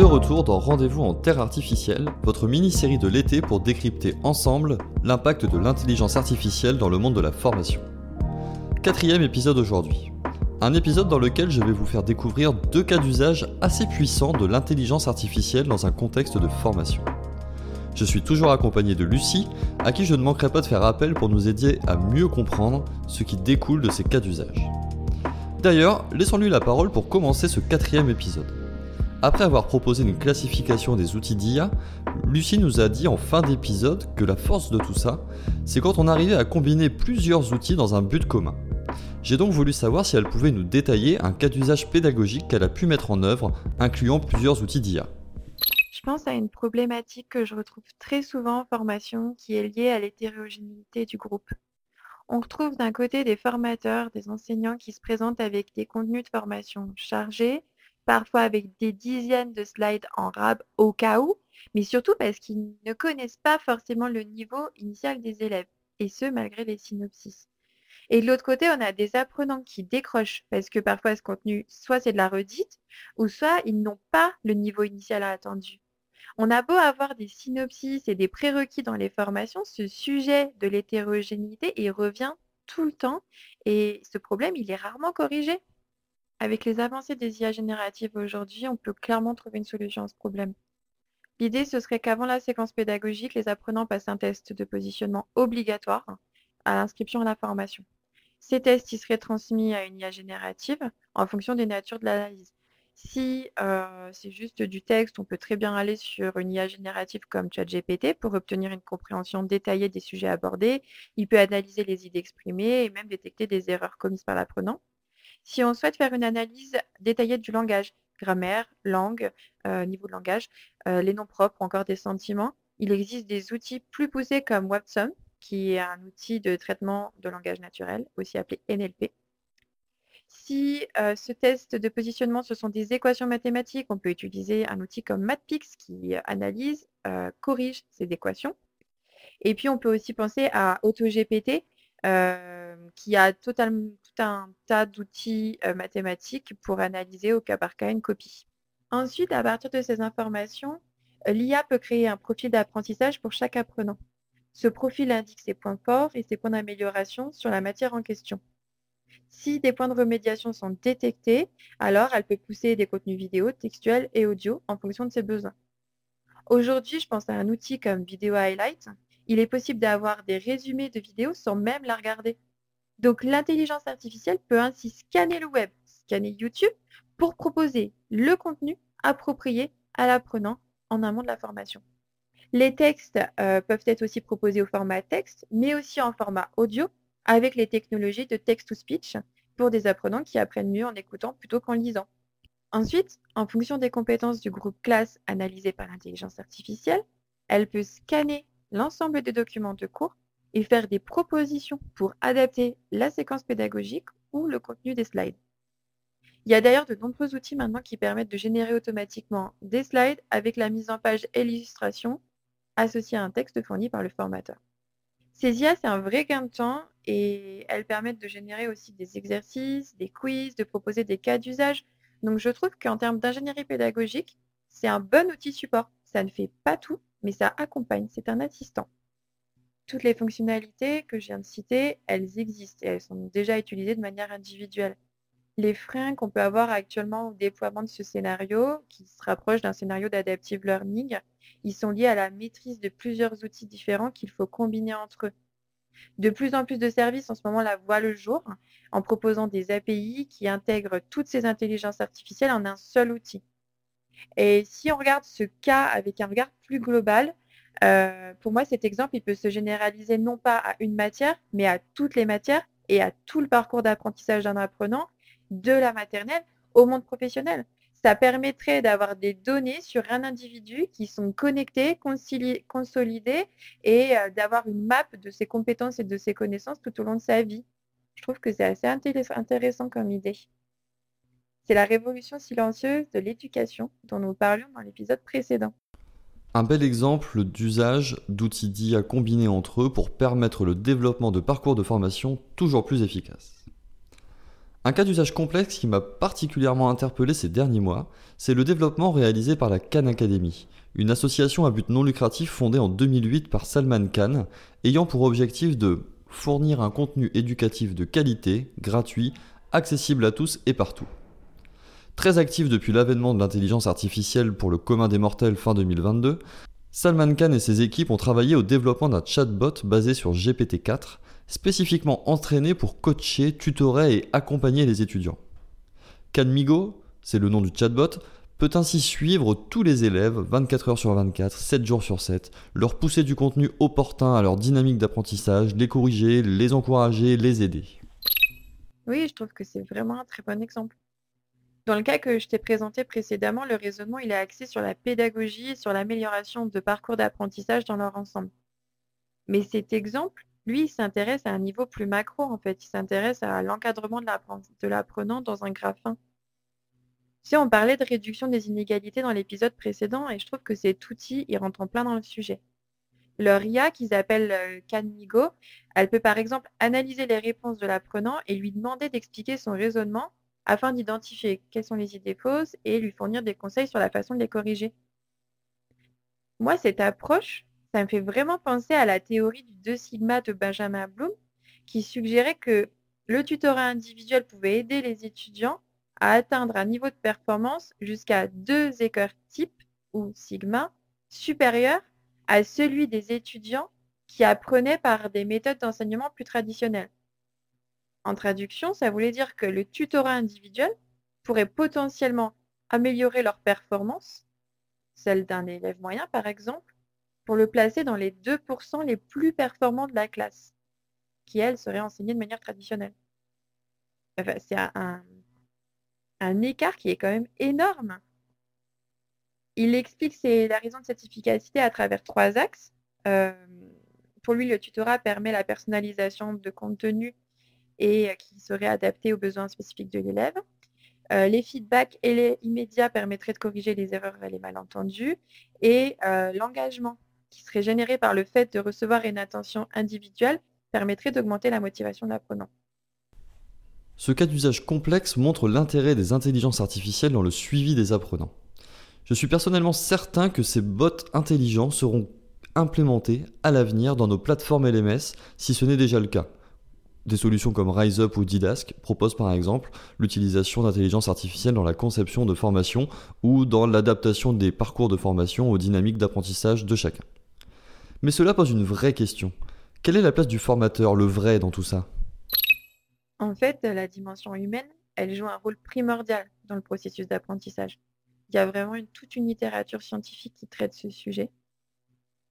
de retour dans Rendez-vous en Terre artificielle, votre mini-série de l'été pour décrypter ensemble l'impact de l'intelligence artificielle dans le monde de la formation. Quatrième épisode aujourd'hui. Un épisode dans lequel je vais vous faire découvrir deux cas d'usage assez puissants de l'intelligence artificielle dans un contexte de formation. Je suis toujours accompagné de Lucie, à qui je ne manquerai pas de faire appel pour nous aider à mieux comprendre ce qui découle de ces cas d'usage. D'ailleurs, laissons-lui la parole pour commencer ce quatrième épisode. Après avoir proposé une classification des outils d'IA, Lucie nous a dit en fin d'épisode que la force de tout ça, c'est quand on arrivait à combiner plusieurs outils dans un but commun. J'ai donc voulu savoir si elle pouvait nous détailler un cas d'usage pédagogique qu'elle a pu mettre en œuvre, incluant plusieurs outils d'IA. Je pense à une problématique que je retrouve très souvent en formation qui est liée à l'hétérogénéité du groupe. On retrouve d'un côté des formateurs, des enseignants qui se présentent avec des contenus de formation chargés, parfois avec des dizaines de slides en rab au cas où, mais surtout parce qu'ils ne connaissent pas forcément le niveau initial des élèves, et ce malgré les synopsis. Et de l'autre côté, on a des apprenants qui décrochent parce que parfois ce contenu, soit c'est de la redite, ou soit ils n'ont pas le niveau initial attendu. On a beau avoir des synopsis et des prérequis dans les formations, ce sujet de l'hétérogénéité, il revient tout le temps et ce problème, il est rarement corrigé. Avec les avancées des IA génératives aujourd'hui, on peut clairement trouver une solution à ce problème. L'idée, ce serait qu'avant la séquence pédagogique, les apprenants passent un test de positionnement obligatoire à l'inscription à la formation. Ces tests y seraient transmis à une IA générative en fonction des natures de l'analyse. Si euh, c'est juste du texte, on peut très bien aller sur une IA générative comme ChatGPT pour obtenir une compréhension détaillée des sujets abordés. Il peut analyser les idées exprimées et même détecter des erreurs commises par l'apprenant. Si on souhaite faire une analyse détaillée du langage, grammaire, langue, euh, niveau de langage, euh, les noms propres, encore des sentiments, il existe des outils plus poussés comme Websum, qui est un outil de traitement de langage naturel, aussi appelé NLP. Si euh, ce test de positionnement, ce sont des équations mathématiques, on peut utiliser un outil comme MathPix qui analyse, corrige ces équations. Et puis, on peut aussi penser à AutoGPT, qui a tout un tas d'outils mathématiques pour analyser au cas par cas une copie. Ensuite, à partir de ces informations, l'IA peut créer un profil d'apprentissage pour chaque apprenant. Ce profil indique ses points forts et ses points d'amélioration sur la matière en question. Si des points de remédiation sont détectés, alors elle peut pousser des contenus vidéo, textuels et audio en fonction de ses besoins. Aujourd'hui, je pense à un outil comme Video Highlight il est possible d'avoir des résumés de vidéos sans même la regarder. Donc l'intelligence artificielle peut ainsi scanner le web, scanner YouTube pour proposer le contenu approprié à l'apprenant en amont de la formation. Les textes euh, peuvent être aussi proposés au format texte, mais aussi en format audio avec les technologies de text-to-speech pour des apprenants qui apprennent mieux en écoutant plutôt qu'en lisant. Ensuite, en fonction des compétences du groupe classe analysé par l'intelligence artificielle, elle peut scanner l'ensemble des documents de cours et faire des propositions pour adapter la séquence pédagogique ou le contenu des slides. Il y a d'ailleurs de nombreux outils maintenant qui permettent de générer automatiquement des slides avec la mise en page et l'illustration associée à un texte fourni par le formateur. Ces IA, c'est un vrai gain de temps et elles permettent de générer aussi des exercices, des quiz, de proposer des cas d'usage. Donc je trouve qu'en termes d'ingénierie pédagogique, c'est un bon outil support. Ça ne fait pas tout, mais ça accompagne, c'est un assistant. Toutes les fonctionnalités que je viens de citer, elles existent et elles sont déjà utilisées de manière individuelle. Les freins qu'on peut avoir actuellement au déploiement de ce scénario, qui se rapproche d'un scénario d'adaptive learning, ils sont liés à la maîtrise de plusieurs outils différents qu'il faut combiner entre eux. De plus en plus de services en ce moment la voient le jour en proposant des API qui intègrent toutes ces intelligences artificielles en un seul outil. Et si on regarde ce cas avec un regard plus global, euh, pour moi, cet exemple, il peut se généraliser non pas à une matière, mais à toutes les matières et à tout le parcours d'apprentissage d'un apprenant, de la maternelle au monde professionnel. Ça permettrait d'avoir des données sur un individu qui sont connectées, consolidées et euh, d'avoir une map de ses compétences et de ses connaissances tout au long de sa vie. Je trouve que c'est assez intéressant comme idée. C'est la révolution silencieuse de l'éducation dont nous parlions dans l'épisode précédent. Un bel exemple d'usage d'outils d'IA combinés entre eux pour permettre le développement de parcours de formation toujours plus efficaces. Un cas d'usage complexe qui m'a particulièrement interpellé ces derniers mois, c'est le développement réalisé par la Khan Academy, une association à but non lucratif fondée en 2008 par Salman Khan, ayant pour objectif de fournir un contenu éducatif de qualité, gratuit, accessible à tous et partout. Très actif depuis l'avènement de l'intelligence artificielle pour le commun des mortels fin 2022, Salman Khan et ses équipes ont travaillé au développement d'un chatbot basé sur GPT-4, spécifiquement entraîné pour coacher, tutorer et accompagner les étudiants. Canmigo, c'est le nom du chatbot, peut ainsi suivre tous les élèves 24 heures sur 24, 7 jours sur 7, leur pousser du contenu opportun à leur dynamique d'apprentissage, les corriger, les encourager, les aider. Oui, je trouve que c'est vraiment un très bon exemple. Dans le cas que je t'ai présenté précédemment, le raisonnement il est axé sur la pédagogie sur l'amélioration de parcours d'apprentissage dans leur ensemble. Mais cet exemple, lui, s'intéresse à un niveau plus macro, en fait. Il s'intéresse à l'encadrement de l'apprenant dans un graphin. Si on parlait de réduction des inégalités dans l'épisode précédent, et je trouve que cet outil, il rentre en plein dans le sujet. Leur IA, qu'ils appellent euh, Canmigo, elle peut par exemple analyser les réponses de l'apprenant et lui demander d'expliquer son raisonnement afin d'identifier quelles sont les idées fausses et lui fournir des conseils sur la façon de les corriger. Moi, cette approche, ça me fait vraiment penser à la théorie du 2 sigma de Benjamin Bloom, qui suggérait que le tutorat individuel pouvait aider les étudiants à atteindre un niveau de performance jusqu'à deux écarts types ou sigma supérieur à celui des étudiants qui apprenaient par des méthodes d'enseignement plus traditionnelles. En traduction, ça voulait dire que le tutorat individuel pourrait potentiellement améliorer leur performance, celle d'un élève moyen par exemple, pour le placer dans les 2% les plus performants de la classe, qui, elle, seraient enseignés de manière traditionnelle. c'est un, écart qui est quand même énorme. Il explique la raison de cette efficacité à travers trois axes. Euh, pour lui, le tutorat permet la personnalisation de contenu et qui serait adapté aux besoins spécifiques de l'élève. Euh, les feedbacks et les immédiats permettraient de corriger les erreurs et les malentendus. Et euh, l'engagement qui serait généré par le fait de recevoir une attention individuelle permettrait d'augmenter la motivation de l'apprenant. Ce cas d'usage complexe montre l'intérêt des intelligences artificielles dans le suivi des apprenants. Je suis personnellement certain que ces bots intelligents seront implémentés à l'avenir dans nos plateformes LMS si ce n'est déjà le cas. Des solutions comme RiseUp ou Didask proposent par exemple l'utilisation d'intelligence artificielle dans la conception de formation ou dans l'adaptation des parcours de formation aux dynamiques d'apprentissage de chacun. Mais cela pose une vraie question. Quelle est la place du formateur, le vrai, dans tout ça? En fait, la dimension humaine, elle joue un rôle primordial dans le processus d'apprentissage. Il y a vraiment toute une littérature scientifique qui traite ce sujet.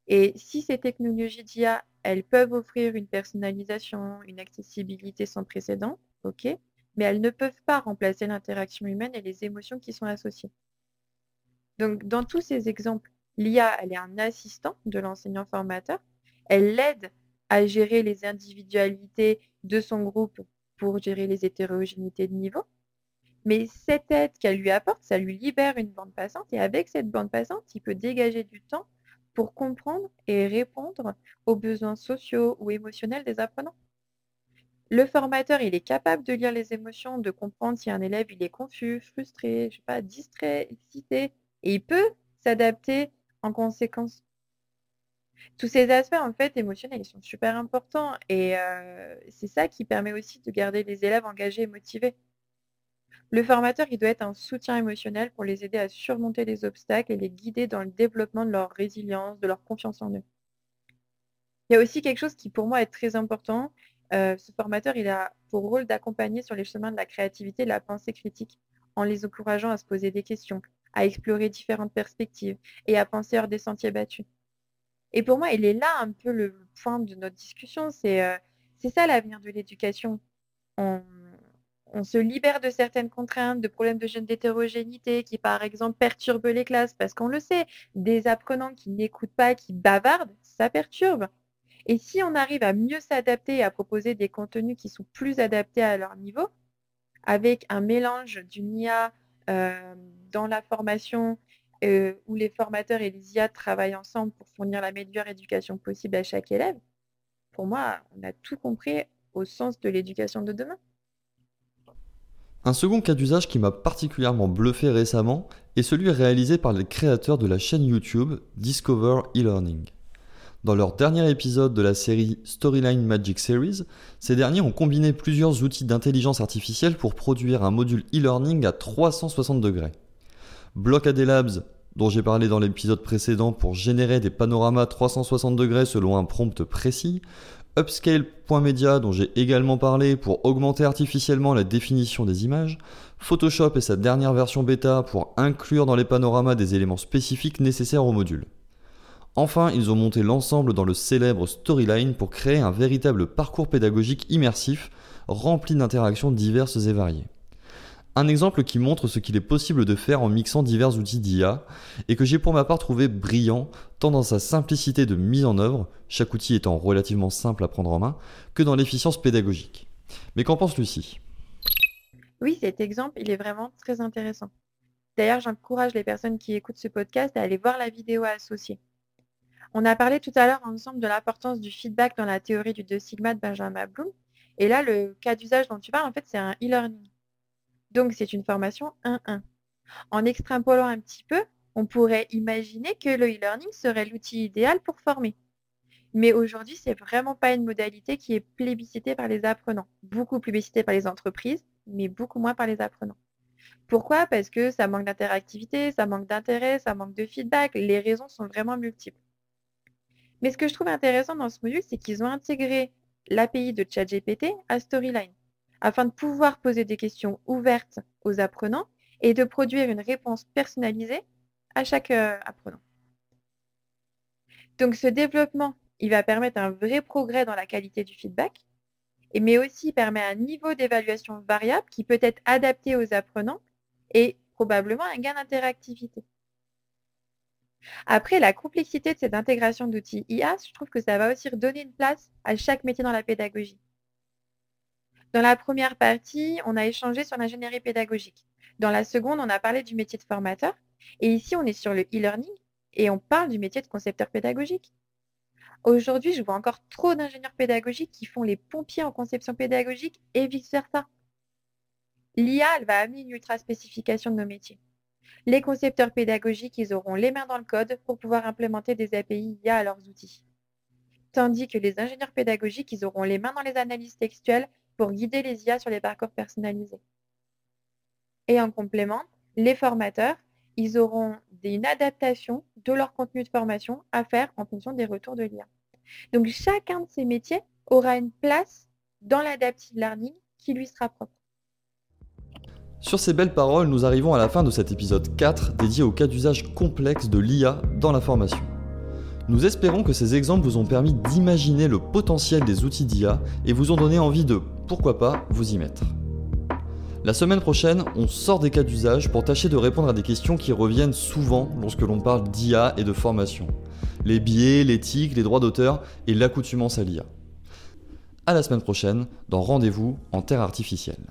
Et si ces technologies d'IA, elles peuvent offrir une personnalisation, une accessibilité sans précédent, ok, mais elles ne peuvent pas remplacer l'interaction humaine et les émotions qui sont associées. Donc, dans tous ces exemples, L'IA, elle est un assistant de l'enseignant formateur. Elle l'aide à gérer les individualités de son groupe pour gérer les hétérogénéités de niveau. Mais cette aide qu'elle lui apporte, ça lui libère une bande passante et avec cette bande passante, il peut dégager du temps pour comprendre et répondre aux besoins sociaux ou émotionnels des apprenants. Le formateur, il est capable de lire les émotions, de comprendre si un élève il est confus, frustré, je sais pas, distrait, excité, et il peut s'adapter en conséquence. Tous ces aspects, en fait, émotionnels, ils sont super importants et euh, c'est ça qui permet aussi de garder les élèves engagés et motivés. Le formateur, il doit être un soutien émotionnel pour les aider à surmonter les obstacles et les guider dans le développement de leur résilience, de leur confiance en eux. Il y a aussi quelque chose qui, pour moi, est très important. Euh, ce formateur, il a pour rôle d'accompagner sur les chemins de la créativité de la pensée critique, en les encourageant à se poser des questions, à explorer différentes perspectives et à penser hors des sentiers battus. Et pour moi, il est là un peu le point de notre discussion, c'est euh, ça l'avenir de l'éducation. On, se libère de certaines contraintes, de problèmes de jeunes d'hétérogénéité qui, par exemple, perturbent les classes, parce qu'on le sait, des apprenants qui n'écoutent pas, qui bavardent, ça perturbe. Et si on arrive à mieux s'adapter et à proposer des contenus qui sont plus adaptés à leur niveau, avec un mélange d'une IA euh, dans la formation euh, où les formateurs et les IA travaillent ensemble pour fournir la meilleure éducation possible à chaque élève, pour moi, on a tout compris au sens de l'éducation de demain. Un second cas d'usage qui m'a particulièrement bluffé récemment est celui réalisé par les créateurs de la chaîne YouTube Discover e-learning. Dans leur dernier épisode de la série Storyline Magic Series, ces derniers ont combiné plusieurs outils d'intelligence artificielle pour produire un module e-learning à 360 degrés. Block AD Labs, dont j'ai parlé dans l'épisode précédent pour générer des panoramas 360 degrés selon un prompt précis, Upscale.media dont j'ai également parlé pour augmenter artificiellement la définition des images, Photoshop et sa dernière version bêta pour inclure dans les panoramas des éléments spécifiques nécessaires au module. Enfin, ils ont monté l'ensemble dans le célèbre Storyline pour créer un véritable parcours pédagogique immersif rempli d'interactions diverses et variées. Un exemple qui montre ce qu'il est possible de faire en mixant divers outils d'IA et que j'ai pour ma part trouvé brillant tant dans sa simplicité de mise en œuvre, chaque outil étant relativement simple à prendre en main, que dans l'efficience pédagogique. Mais qu'en pense Lucie? Oui, cet exemple, il est vraiment très intéressant. D'ailleurs, j'encourage les personnes qui écoutent ce podcast à aller voir la vidéo associée. On a parlé tout à l'heure ensemble de l'importance du feedback dans la théorie du 2 sigma de Benjamin Bloom. Et là, le cas d'usage dont tu parles, en fait, c'est un e-learning. Donc, c'est une formation 1-1. En extrapolant un petit peu, on pourrait imaginer que le e-learning serait l'outil idéal pour former. Mais aujourd'hui, ce n'est vraiment pas une modalité qui est plébiscitée par les apprenants. Beaucoup plébiscitée par les entreprises, mais beaucoup moins par les apprenants. Pourquoi? Parce que ça manque d'interactivité, ça manque d'intérêt, ça manque de feedback. Les raisons sont vraiment multiples. Mais ce que je trouve intéressant dans ce module, c'est qu'ils ont intégré l'API de ChatGPT à Storyline afin de pouvoir poser des questions ouvertes aux apprenants et de produire une réponse personnalisée à chaque euh, apprenant. Donc ce développement, il va permettre un vrai progrès dans la qualité du feedback, mais aussi permet un niveau d'évaluation variable qui peut être adapté aux apprenants et probablement un gain d'interactivité. Après, la complexité de cette intégration d'outils IA, je trouve que ça va aussi redonner une place à chaque métier dans la pédagogie. Dans la première partie, on a échangé sur l'ingénierie pédagogique. Dans la seconde, on a parlé du métier de formateur. Et ici, on est sur le e-learning et on parle du métier de concepteur pédagogique. Aujourd'hui, je vois encore trop d'ingénieurs pédagogiques qui font les pompiers en conception pédagogique et vice-versa. L'IA, elle va amener une ultra-spécification de nos métiers. Les concepteurs pédagogiques, ils auront les mains dans le code pour pouvoir implémenter des API IA à leurs outils. Tandis que les ingénieurs pédagogiques, ils auront les mains dans les analyses textuelles pour guider les IA sur les parcours personnalisés. Et en complément, les formateurs, ils auront une adaptation de leur contenu de formation à faire en fonction des retours de l'IA. Donc chacun de ces métiers aura une place dans l'adaptive learning qui lui sera propre. Sur ces belles paroles, nous arrivons à la fin de cet épisode 4 dédié au cas d'usage complexe de l'IA dans la formation. Nous espérons que ces exemples vous ont permis d'imaginer le potentiel des outils d'IA et vous ont donné envie de, pourquoi pas, vous y mettre. La semaine prochaine, on sort des cas d'usage pour tâcher de répondre à des questions qui reviennent souvent lorsque l'on parle d'IA et de formation. Les biais, l'éthique, les droits d'auteur et l'accoutumance à l'IA. À la semaine prochaine dans Rendez-vous en Terre artificielle.